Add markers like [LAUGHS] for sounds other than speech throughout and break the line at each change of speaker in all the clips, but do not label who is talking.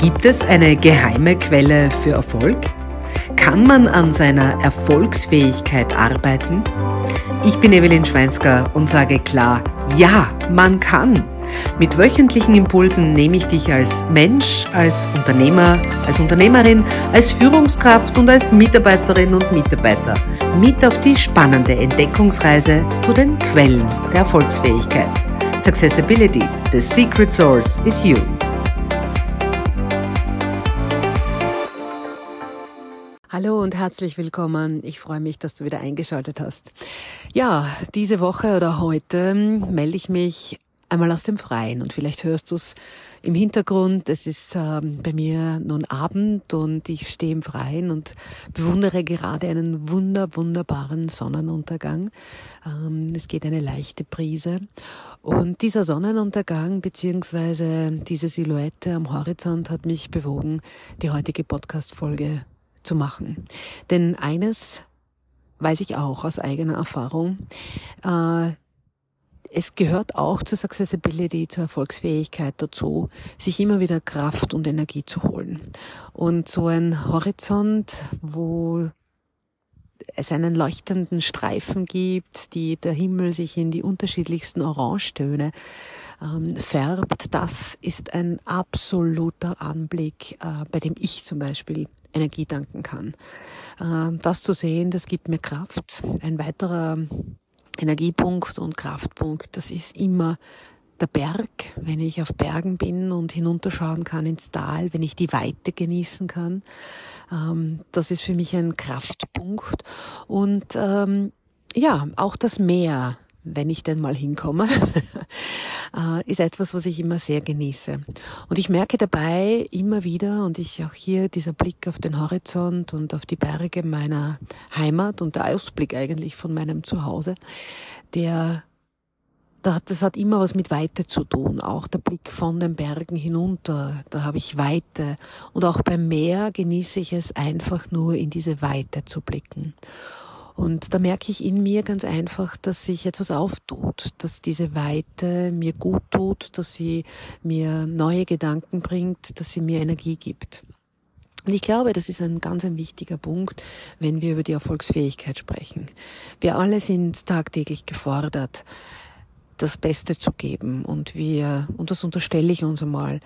Gibt es eine geheime Quelle für Erfolg? Kann man an seiner Erfolgsfähigkeit arbeiten? Ich bin Evelyn Schweinsker und sage klar, ja, man kann. Mit wöchentlichen Impulsen nehme ich dich als Mensch, als Unternehmer, als Unternehmerin, als Führungskraft und als Mitarbeiterin und Mitarbeiter mit auf die spannende Entdeckungsreise zu den Quellen der Erfolgsfähigkeit. Successibility, the secret source is you. Hallo und herzlich willkommen. Ich freue mich, dass du wieder eingeschaltet hast. Ja, diese Woche oder heute melde ich mich einmal aus dem Freien und vielleicht hörst du es im Hintergrund. Es ist ähm, bei mir nun Abend und ich stehe im Freien und bewundere gerade einen wunder, wunderbaren Sonnenuntergang. Ähm, es geht eine leichte Brise und dieser Sonnenuntergang beziehungsweise diese Silhouette am Horizont hat mich bewogen, die heutige Podcast-Folge zu machen. Denn eines weiß ich auch aus eigener Erfahrung, äh, es gehört auch zur Accessibility, zur Erfolgsfähigkeit dazu, sich immer wieder Kraft und Energie zu holen. Und so ein Horizont, wo es einen leuchtenden Streifen gibt, die der Himmel sich in die unterschiedlichsten Orangetöne ähm, färbt, das ist ein absoluter Anblick, äh, bei dem ich zum Beispiel Energie danken kann. Ähm, das zu sehen, das gibt mir Kraft. Ein weiterer Energiepunkt und Kraftpunkt, das ist immer der Berg, wenn ich auf Bergen bin und hinunterschauen kann ins Tal, wenn ich die Weite genießen kann. Ähm, das ist für mich ein Kraftpunkt. Und ähm, ja, auch das Meer wenn ich denn mal hinkomme, [LAUGHS] äh, ist etwas, was ich immer sehr genieße. Und ich merke dabei immer wieder, und ich auch hier dieser Blick auf den Horizont und auf die Berge meiner Heimat und der Ausblick eigentlich von meinem Zuhause, der das hat immer was mit Weite zu tun. Auch der Blick von den Bergen hinunter, da habe ich Weite. Und auch beim Meer genieße ich es einfach nur in diese Weite zu blicken. Und da merke ich in mir ganz einfach, dass sich etwas auftut, dass diese Weite mir gut tut, dass sie mir neue Gedanken bringt, dass sie mir Energie gibt. Und ich glaube, das ist ein ganz ein wichtiger Punkt, wenn wir über die Erfolgsfähigkeit sprechen. Wir alle sind tagtäglich gefordert, das Beste zu geben und wir, und das unterstelle ich uns einmal,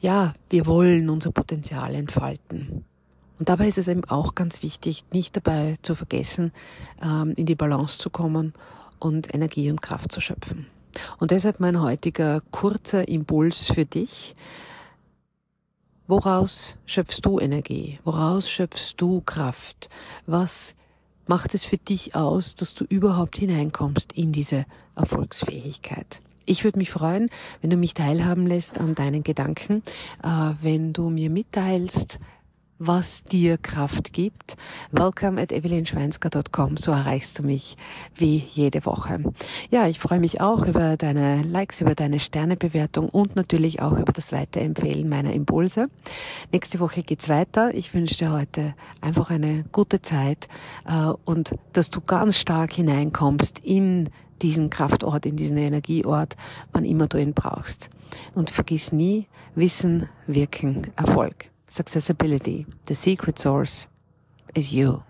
ja, wir wollen unser Potenzial entfalten. Und dabei ist es eben auch ganz wichtig, nicht dabei zu vergessen, ähm, in die Balance zu kommen und Energie und Kraft zu schöpfen. Und deshalb mein heutiger kurzer Impuls für dich. Woraus schöpfst du Energie? Woraus schöpfst du Kraft? Was macht es für dich aus, dass du überhaupt hineinkommst in diese Erfolgsfähigkeit? Ich würde mich freuen, wenn du mich teilhaben lässt an deinen Gedanken, äh, wenn du mir mitteilst, was dir Kraft gibt. Welcome at evelynschweinsker.com, so erreichst du mich wie jede Woche. Ja, ich freue mich auch über deine Likes, über deine Sternebewertung und natürlich auch über das Weiterempfehlen meiner Impulse. Nächste Woche geht's weiter. Ich wünsche dir heute einfach eine gute Zeit äh, und dass du ganz stark hineinkommst in diesen Kraftort, in diesen Energieort, wann immer du ihn brauchst. Und vergiss nie, Wissen, Wirken, Erfolg. Successibility, the secret source, is you.